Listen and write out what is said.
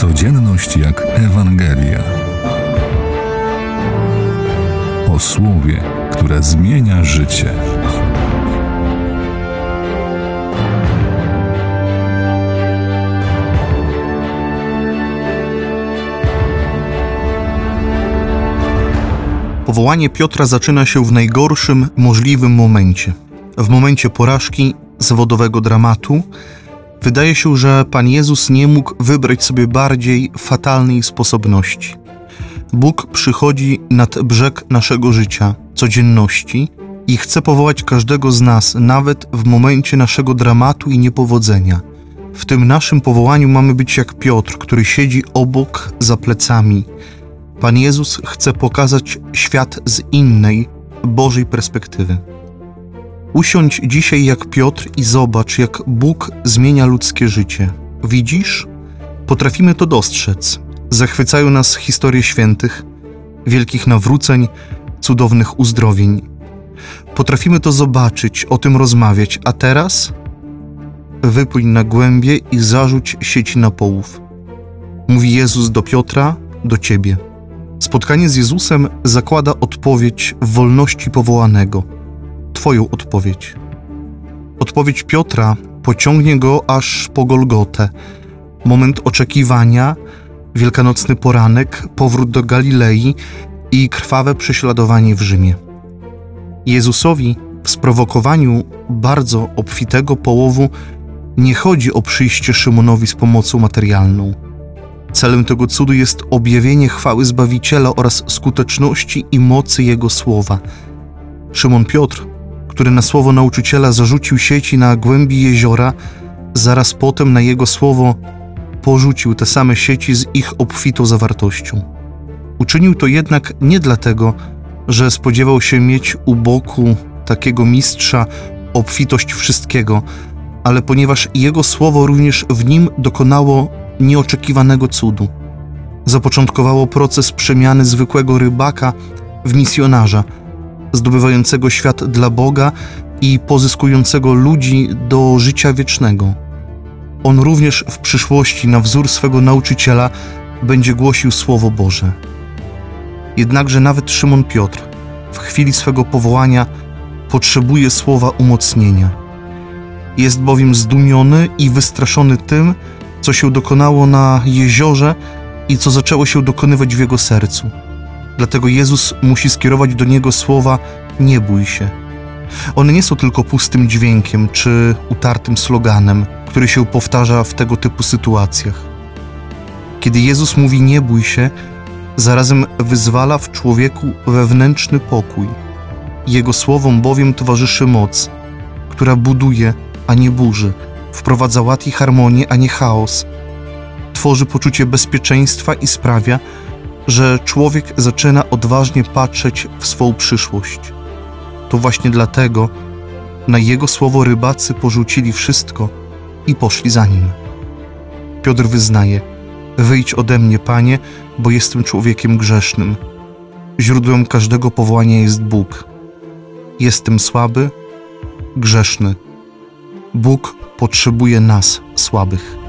Codzienność jak Ewangelia. O słowie, które zmienia życie. Powołanie Piotra zaczyna się w najgorszym możliwym momencie. W momencie porażki, zawodowego dramatu. Wydaje się, że Pan Jezus nie mógł wybrać sobie bardziej fatalnej sposobności. Bóg przychodzi nad brzeg naszego życia, codzienności i chce powołać każdego z nas, nawet w momencie naszego dramatu i niepowodzenia. W tym naszym powołaniu mamy być jak Piotr, który siedzi obok za plecami Pan Jezus chce pokazać świat z innej, Bożej perspektywy. Usiądź dzisiaj jak Piotr i zobacz, jak Bóg zmienia ludzkie życie. Widzisz? Potrafimy to dostrzec. Zachwycają nas historie świętych, wielkich nawróceń, cudownych uzdrowień. Potrafimy to zobaczyć, o tym rozmawiać, a teraz wypój na głębie i zarzuć sieci na połów. Mówi Jezus do Piotra, do ciebie. Spotkanie z Jezusem zakłada odpowiedź wolności powołanego. Twoją odpowiedź. Odpowiedź Piotra pociągnie go aż po Golgotę. Moment oczekiwania, wielkanocny poranek, powrót do Galilei i krwawe prześladowanie w Rzymie. Jezusowi w sprowokowaniu bardzo obfitego połowu nie chodzi o przyjście Szymonowi z pomocą materialną Celem tego cudu jest objawienie chwały Zbawiciela oraz skuteczności i mocy Jego słowa. Szymon Piotr, który na słowo nauczyciela zarzucił sieci na głębi jeziora, zaraz potem na jego słowo porzucił te same sieci z ich obfitą zawartością. Uczynił to jednak nie dlatego, że spodziewał się mieć u boku takiego mistrza obfitość wszystkiego, ale ponieważ jego słowo również w nim dokonało nieoczekiwanego cudu. Zapoczątkowało proces przemiany zwykłego rybaka w misjonarza, zdobywającego świat dla Boga i pozyskującego ludzi do życia wiecznego. On również w przyszłości, na wzór swego nauczyciela, będzie głosił Słowo Boże. Jednakże nawet Szymon Piotr w chwili swego powołania potrzebuje słowa umocnienia. Jest bowiem zdumiony i wystraszony tym, co się dokonało na jeziorze i co zaczęło się dokonywać w jego sercu. Dlatego Jezus musi skierować do niego słowa: Nie bój się. One nie są tylko pustym dźwiękiem czy utartym sloganem, który się powtarza w tego typu sytuacjach. Kiedy Jezus mówi: Nie bój się, zarazem wyzwala w człowieku wewnętrzny pokój. Jego słowom bowiem towarzyszy moc, która buduje, a nie burzy wprowadza ład i harmonię, a nie chaos. Tworzy poczucie bezpieczeństwa i sprawia, że człowiek zaczyna odważnie patrzeć w swą przyszłość. To właśnie dlatego na jego słowo rybacy porzucili wszystko i poszli za nim. Piotr wyznaje: Wyjdź ode mnie, panie, bo jestem człowiekiem grzesznym. Źródłem każdego powołania jest Bóg. Jestem słaby, grzeszny. Bóg potrzebuje nas, słabych.